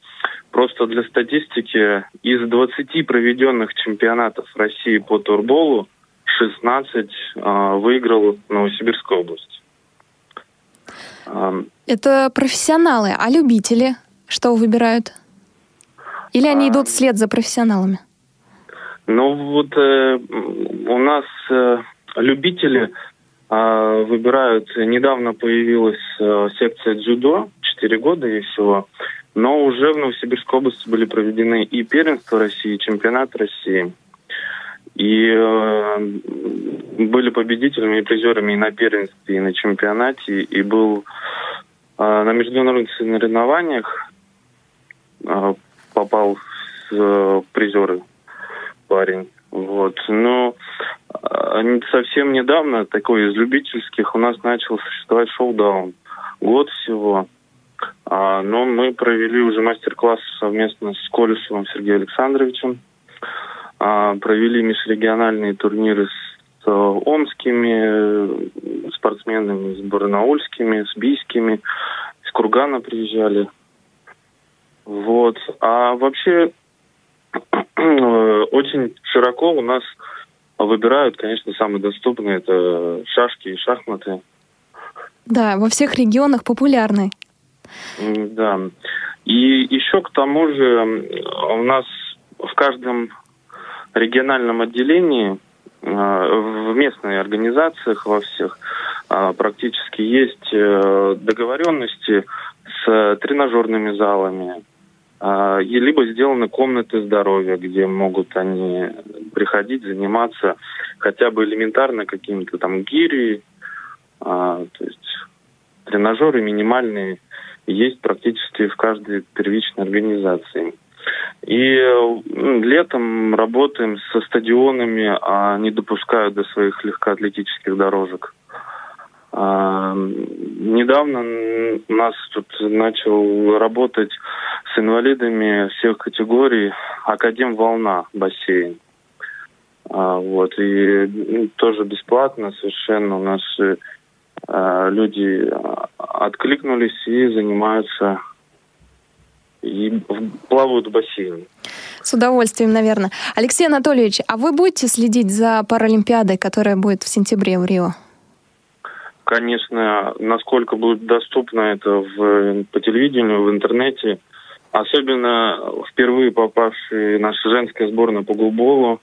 Просто для статистики, из 20 проведенных чемпионатов России по турболу 16 э, выиграл Новосибирская область. Это профессионалы, а любители что выбирают? Или они идут вслед за профессионалами? Ну вот э, у нас э, любители э, выбирают. Недавно появилась э, секция дзюдо, 4 года и всего. Но уже в Новосибирской области были проведены и первенство России, и чемпионат России. И э, были победителями и призерами и на первенстве, и на чемпионате. И был э, на международных соревнованиях э, попал в э, призеры парень. Вот. Но э, совсем недавно, такой из любительских, у нас начал существовать шоу-даун. Год всего. А, но мы провели уже мастер-класс совместно с Колесовым Сергеем Александровичем. А, провели межрегиональные турниры с э, омскими спортсменами, с барнаульскими, с бийскими. Из Кургана приезжали. Вот. А вообще очень широко у нас выбирают, конечно, самые доступные это шашки и шахматы. Да, во всех регионах популярны. Да. И еще к тому же у нас в каждом региональном отделении, в местных организациях во всех практически есть э, договоренности с тренажерными залами, либо сделаны комнаты здоровья, где могут они приходить, заниматься хотя бы элементарно какими-то там гири, то есть тренажеры минимальные есть практически в каждой первичной организации. И летом работаем со стадионами, а не допускают до своих легкоатлетических дорожек. А, недавно у нас тут начал работать с инвалидами всех категорий Академ Волна бассейн. А, вот, и тоже бесплатно совершенно у нас Э, люди откликнулись и занимаются и плавают в бассейне. С удовольствием, наверное. Алексей Анатольевич, а вы будете следить за Паралимпиадой, которая будет в сентябре в Рио? Конечно, насколько будет доступно это в, по телевидению, в интернете. Особенно впервые попавшие наша женская сборная по гулболу,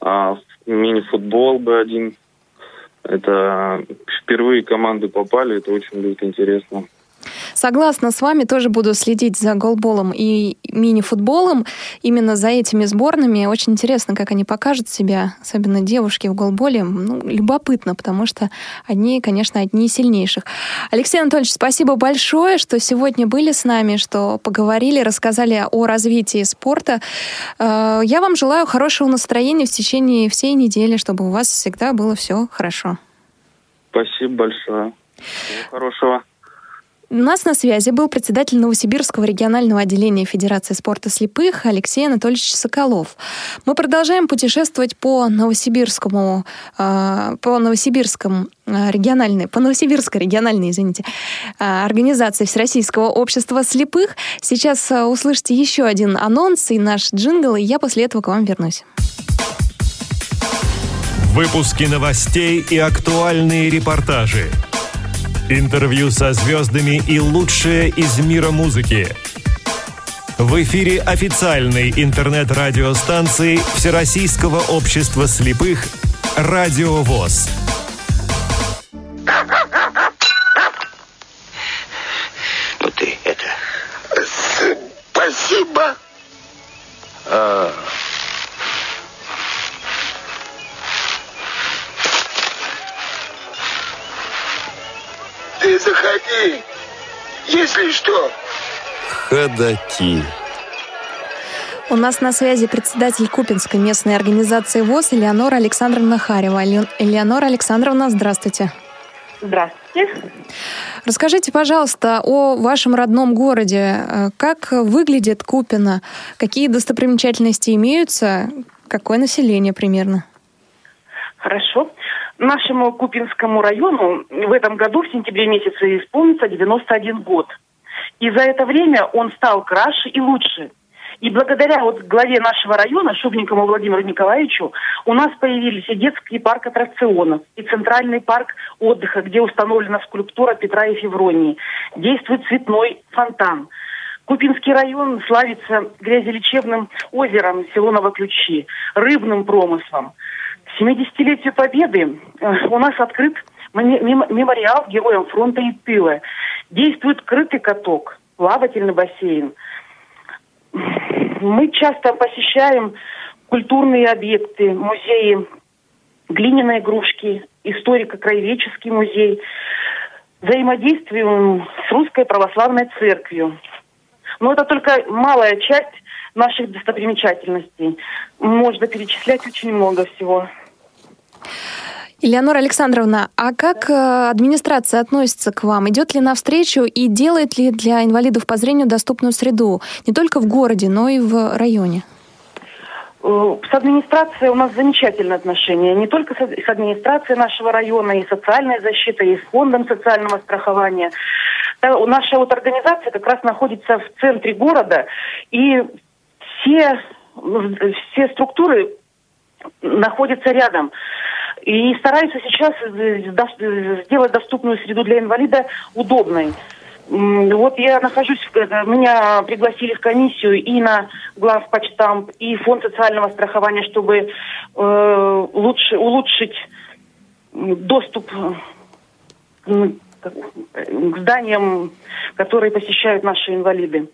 а, мини-футбол Б1 это впервые команды попали, это очень будет интересно. Согласна с вами, тоже буду следить за голболом и мини-футболом, именно за этими сборными. Очень интересно, как они покажут себя, особенно девушки в голболе. Ну, любопытно, потому что они, конечно, одни из сильнейших. Алексей Анатольевич, спасибо большое, что сегодня были с нами, что поговорили, рассказали о развитии спорта. Э, я вам желаю хорошего настроения в течение всей недели, чтобы у вас всегда было все хорошо. Спасибо большое. Всего хорошего. У нас на связи был председатель Новосибирского регионального отделения Федерации спорта слепых Алексей Анатольевич Соколов. Мы продолжаем путешествовать по Новосибирскому, э, по Новосибирскому э, региональной, по Новосибирской региональной, извините, э, организации Всероссийского общества слепых. Сейчас услышите еще один анонс и наш джингл, и я после этого к вам вернусь. Выпуски новостей и актуальные репортажи – Интервью со звездами и лучшее из мира музыки. В эфире официальной интернет-радиостанции Всероссийского общества слепых «Радио ВОЗ». Если что. Ходаки. У нас на связи председатель Купинской местной организации ВОЗ Элеонора Александровна Харева. Элеонора Александровна, здравствуйте. Здравствуйте. Расскажите, пожалуйста, о вашем родном городе. Э, как выглядит Купино? Какие достопримечательности имеются? Какое население примерно? Хорошо. Нашему Купинскому району в этом году, в сентябре месяце, исполнится 91 год. И за это время он стал краше и лучше. И благодаря вот главе нашего района, Шубникову Владимиру Николаевичу, у нас появились и детский парк аттракционов, и центральный парк отдыха, где установлена скульптура Петра и Февронии. Действует цветной фонтан. Купинский район славится грязелечебным озером село Новоключи, рыбным промыслом. К 70-летию Победы э, у нас открыт мемориал героям фронта и тыла. Действует крытый каток, плавательный бассейн. Мы часто посещаем культурные объекты, музеи, глиняные игрушки, историко-краеведческий музей. Взаимодействуем с Русской Православной Церковью. Но это только малая часть наших достопримечательностей. Можно перечислять очень много всего. Элеонора Александровна, а как э, администрация относится к вам? Идет ли навстречу и делает ли для инвалидов по зрению доступную среду не только в городе, но и в районе? Э, с администрацией у нас замечательные отношения. Не только с администрацией нашего района, и социальной защитой, и с фондом социального страхования. Наша вот организация как раз находится в центре города, и все, все структуры находятся рядом. И стараются сейчас сделать доступную среду для инвалида удобной. Вот я нахожусь, меня пригласили в комиссию и на главпочтамп, и фонд социального страхования, чтобы э, лучше улучшить доступ к зданиям, которые посещают наши инвалиды.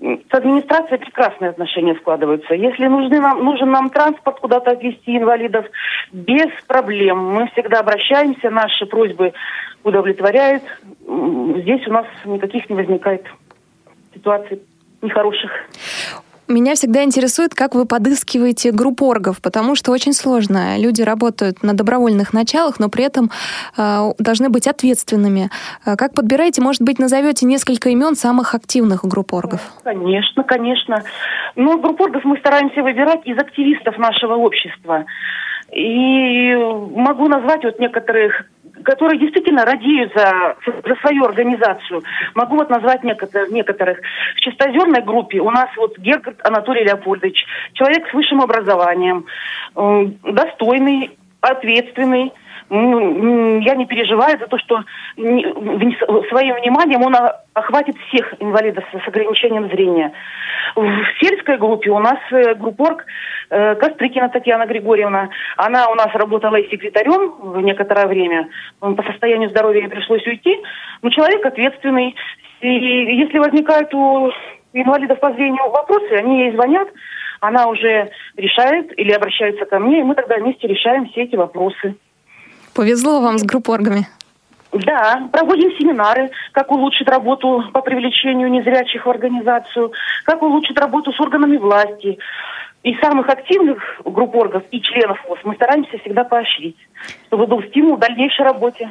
С администрацией прекрасные отношения складываются. Если нужны нам, нужен нам транспорт куда-то отвезти инвалидов, без проблем. Мы всегда обращаемся, наши просьбы удовлетворяют. Здесь у нас никаких не возникает ситуаций нехороших. Меня всегда интересует, как вы подыскиваете группоргов, потому что очень сложно. Люди работают на добровольных началах, но при этом э, должны быть ответственными. Э, как подбираете, может быть, назовете несколько имен самых активных группоргов? Конечно, конечно. Но ну, группоргов мы стараемся выбирать из активистов нашего общества. И могу назвать вот некоторых которые действительно радеют за, за свою организацию. Могу вот назвать некоторых, некоторых. В чистозерной группе у нас вот Гергард Анатолий Леопольдович, человек с высшим образованием, достойный, ответственный, я не переживаю за то, что своим вниманием он охватит всех инвалидов с ограничением зрения. В сельской группе у нас э, группорг э, Кострыкина Татьяна Григорьевна. Она у нас работала и секретарем в некоторое время. По состоянию здоровья ей пришлось уйти. Но человек ответственный. И если возникают у инвалидов по зрению вопросы, они ей звонят, она уже решает или обращается ко мне, и мы тогда вместе решаем все эти вопросы. Повезло вам с группоргами. Да, проводим семинары, как улучшить работу по привлечению незрячих в организацию, как улучшить работу с органами власти, и самых активных групп оргов и членов ВОЗ мы стараемся всегда поощрить, чтобы был стимул в дальнейшей работе.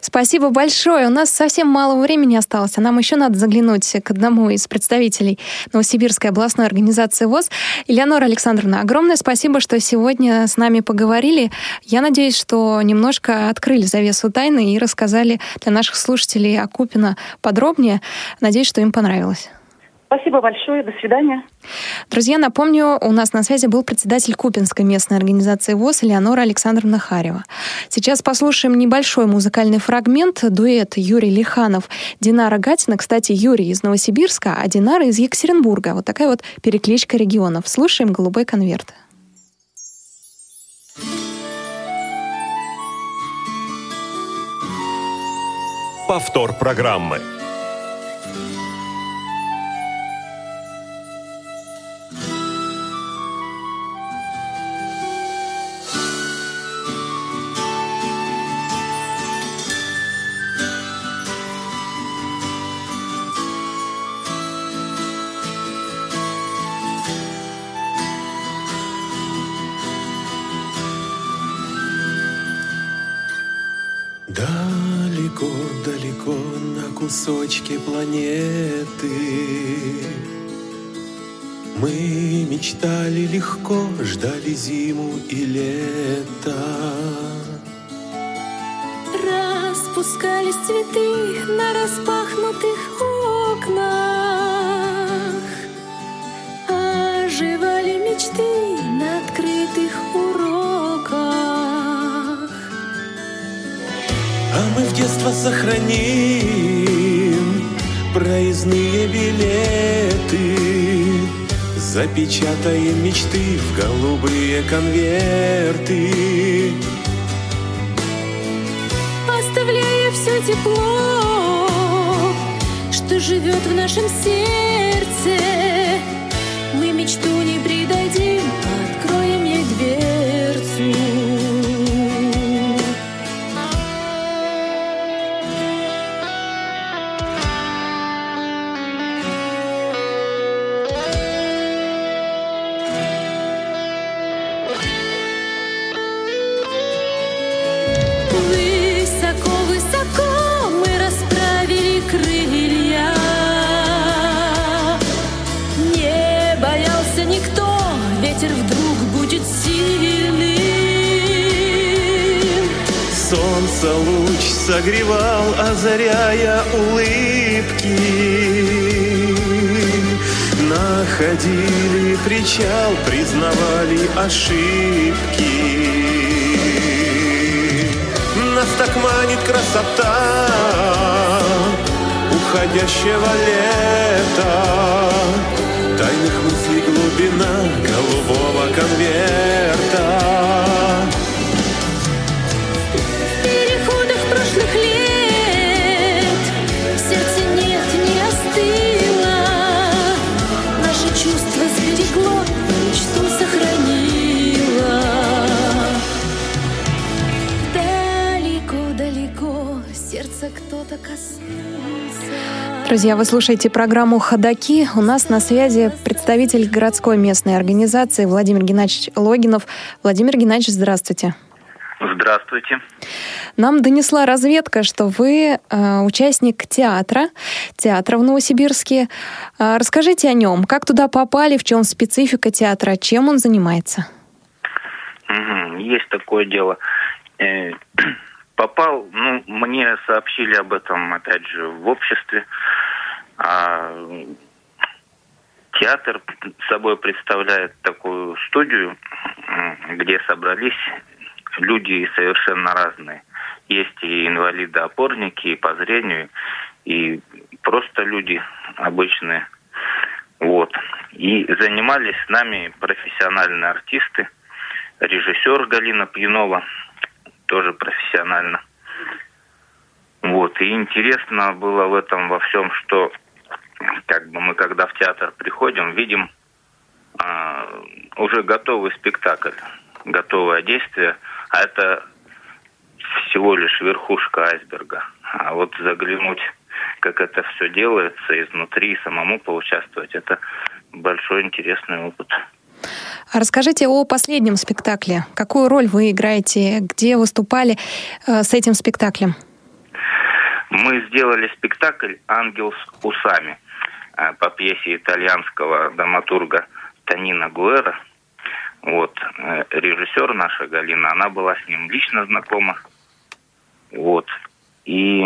Спасибо большое. У нас совсем мало времени осталось, а нам еще надо заглянуть к одному из представителей Новосибирской областной организации ВОЗ. Элеонора Александровна, огромное спасибо, что сегодня с нами поговорили. Я надеюсь, что немножко открыли завесу тайны и рассказали для наших слушателей о Купино подробнее. Надеюсь, что им понравилось. Спасибо большое. До свидания. Друзья, напомню, у нас на связи был председатель Купинской местной организации ВОЗ Элеонора Александровна Харева. Сейчас послушаем небольшой музыкальный фрагмент, дуэт Юрий Лиханов, Динара Гатина. Кстати, Юрий из Новосибирска, а Динара из Екатеринбурга. Вот такая вот перекличка регионов. Слушаем «Голубой конверт». Повтор программы. На кусочке планеты. Мы мечтали легко, ждали зиму и лето. Распускались цветы на распахнутых окнах. Оживали мечты на открытых А мы в детство сохраним проездные билеты Запечатаем мечты в голубые конверты. Оставляя все тепло, что живет в нашем сердце Мы мечту не предадим, откроем Причал, признавали ошибки. Нас так манит красота уходящего лета. Тайных мыслей глубина голубого конверта Друзья, вы слушаете программу «Ходоки». У нас на связи представитель городской местной организации Владимир Геннадьевич Логинов. Владимир Геннадьевич, здравствуйте. Здравствуйте. Нам донесла разведка, что вы э, участник театра, театра в Новосибирске. Э, расскажите о нем. Как туда попали, в чем специфика театра, чем он занимается? Есть такое дело. Э, Попал, ну, мне сообщили об этом, опять же, в обществе. А театр собой представляет такую студию, где собрались люди совершенно разные. Есть и инвалиды-опорники, и по зрению, и просто люди обычные. Вот. И занимались с нами профессиональные артисты. Режиссер Галина Пьянова, тоже профессионально. Вот. И интересно было в этом во всем, что как бы мы когда в театр приходим, видим а, уже готовый спектакль, готовое действие, а это всего лишь верхушка айсберга. А вот заглянуть, как это все делается изнутри, самому поучаствовать, это большой интересный опыт. А Расскажите о последнем спектакле. Какую роль вы играете? Где выступали э, с этим спектаклем? Мы сделали спектакль «Ангел с усами» по пьесе итальянского драматурга Танина Гуэра. Вот. э, Режиссер наша Галина, она была с ним лично знакома. Вот. И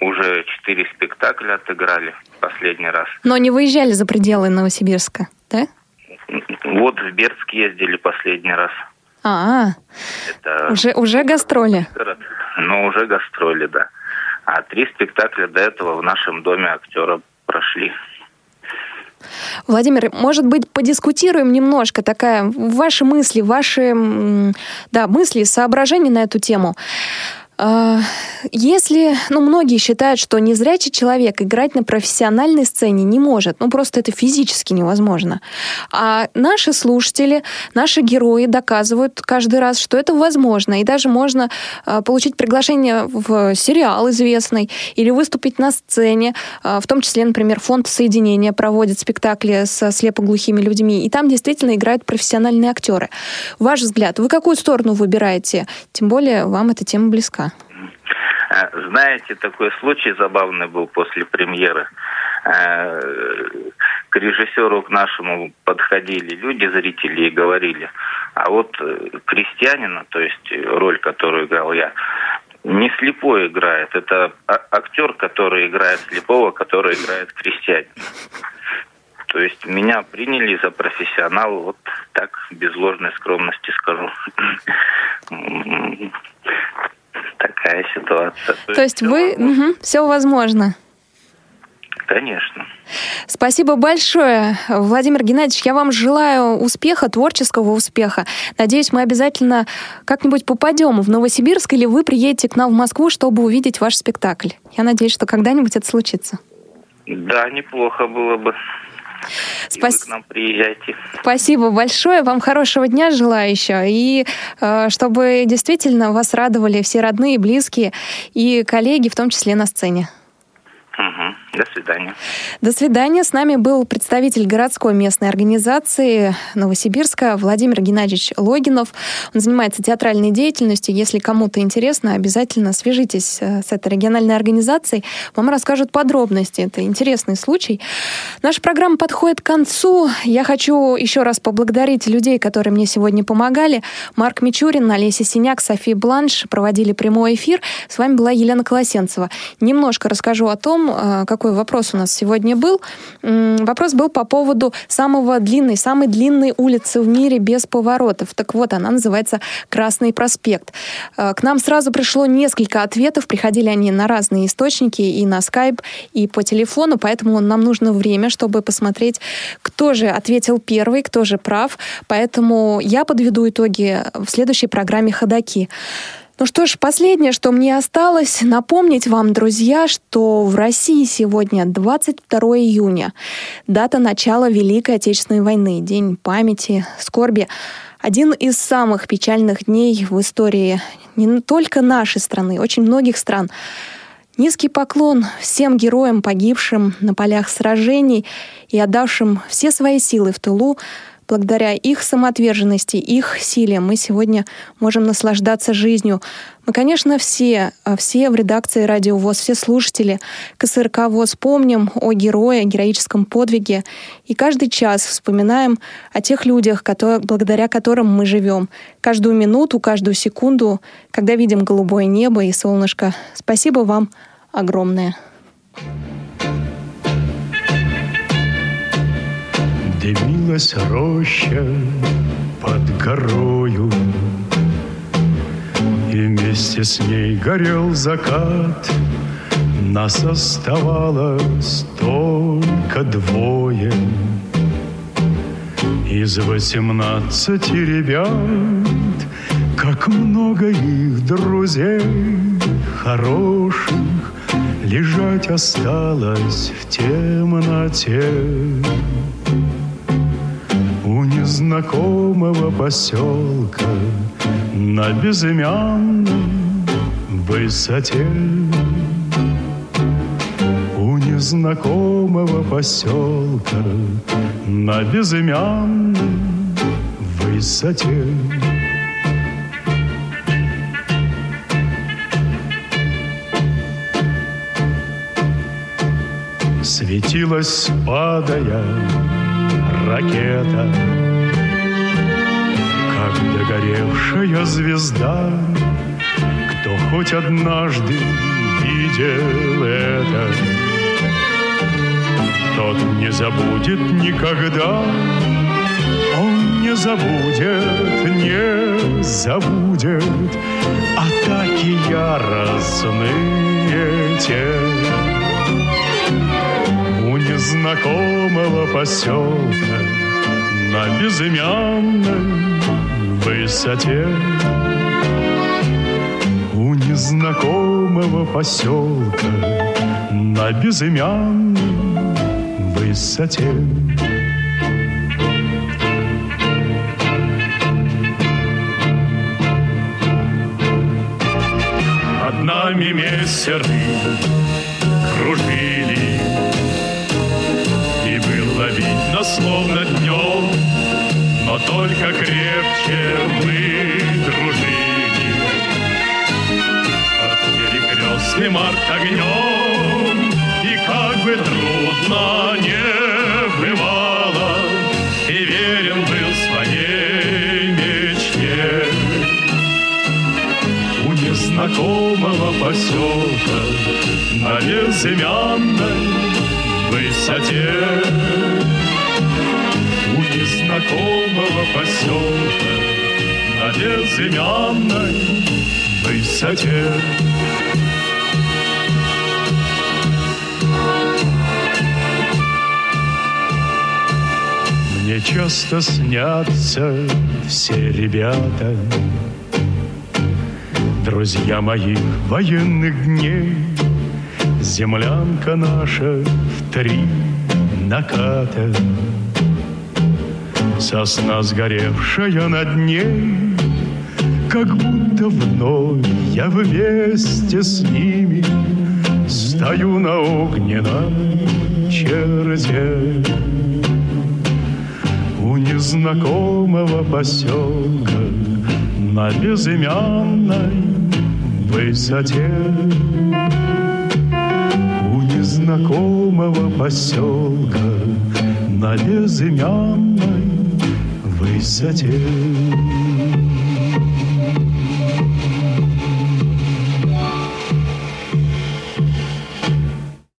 уже четыре спектакля отыграли последний раз. Но не выезжали за пределы Новосибирска, да? Вот в Бердск ездили последний раз. А, Это уже, уже гастроли. город. Но уже гастроли, да. А три спектакля до этого в нашем доме актера прошли. Владимир, может быть, подискутируем немножко, такая ваши мысли, ваши да, мысли, соображения на эту тему. А, Если, ну, многие считают, что незрячий человек играть на профессиональной сцене не может, ну, просто это физически невозможно. А наши слушатели, наши герои доказывают каждый раз, что это возможно, и даже можно а, получить приглашение в сериал известный или выступить на сцене, а, в том числе, например, фонд соединения проводит спектакли со слепоглухими людьми, и там действительно играют профессиональные актеры. Ваш взгляд, вы какую сторону выбираете? Тем более вам эта тема близка. Э, Знаете, такой случай забавный был после премьеры. Э, К режиссеру к нашему подходили люди, зрители, и говорили, а вот э, крестьянина, то есть роль, которую играл я, не слепой играет. Это а- актер, который играет слепого, который играет крестьянина. То есть меня приняли за профессионала, вот так, без ложной скромности скажу. Такая ситуация. То есть вы... все возможно. Конечно. Спасибо большое, Владимир Геннадьевич. Я вам желаю успеха, творческого успеха. Надеюсь, мы обязательно как-нибудь попадем в Новосибирск или вы приедете к нам в Москву, чтобы увидеть ваш спектакль. Я надеюсь, что когда-нибудь это случится. Да, неплохо было бы. Спас... И вы к нам приезжайте. Спасибо большое. Вам хорошего дня желаю еще. И э, чтобы действительно вас радовали все родные, близкие и коллеги, в том числе на сцене. До свидания. До свидания. С нами был представитель городской местной организации Новосибирска Владимир Геннадьевич Логинов. Он занимается театральной деятельностью. Если кому-то интересно, обязательно свяжитесь э, с этой региональной организацией. Вам расскажут подробности. Это интересный случай. Наша программа подходит к концу. Я хочу еще раз поблагодарить людей, которые мне сегодня помогали. Марк Мичурин, Олеся Синяк, София Бланш проводили прямой эфир. С вами была Елена Колосенцева. Немножко расскажу о том, э, как какой вопрос у нас сегодня был. Вопрос был по поводу самого длинной, самой длинной улицы в мире без поворотов. Так вот, она называется Красный проспект. Э, к нам сразу пришло несколько ответов, приходили они на разные источники, и на скайп, и по телефону, поэтому нам нужно время, чтобы посмотреть, кто же ответил первый, кто же прав. Поэтому я подведу итоги в следующей программе «Ходоки». Ну что ж, последнее, что мне осталось, напомнить вам, друзья, что в России сегодня 22 июня, дата начала Великой Отечественной войны, День памяти, скорби. Один из самых печальных дней в истории не только нашей страны, очень многих стран. Низкий поклон всем героям, погибшим на полях сражений и отдавшим все свои силы в тылу Благодаря их самоотверженности, их силе мы сегодня можем наслаждаться жизнью. Мы, конечно, все, а, все в редакции Радио ВОЗ, все слушатели КСРК ВОЗ помним о герое, героическом подвиге. И каждый час вспоминаем о тех людях, которые, благодаря которым мы живем. Каждую минуту, каждую секунду, когда видим голубое небо и солнышко. Спасибо вам огромное. Дымилась роща под горою, И вместе с ней горел закат. Нас оставалось только двое. Из восемнадцати ребят, Как много их друзей хороших Лежать осталось в темноте незнакомого поселка на безымянной высоте. У незнакомого поселка на безымянной высоте. Светилась, падая, ракета, как догоревшая звезда. Кто хоть однажды видел это, тот не забудет никогда. Он не забудет, не забудет атаки яростные те незнакомого поселка На безымянной высоте. У незнакомого поселка На безымянной высоте. Над нами мессеры только крепче мы дружили. Под перекрестным огнем, и как бы трудно не бывало, и верен был своей мечте. У незнакомого поселка на безымянной высоте незнакомого поселка на безымянной высоте. Мне часто снятся все ребята, Друзья моих военных дней, Землянка наша в три наката. Сосна сгоревшая над ней, Как будто вновь я вместе с ними Стою на огненном черте У незнакомого поселка На безымянной высоте. У незнакомого поселка На безымянной высоте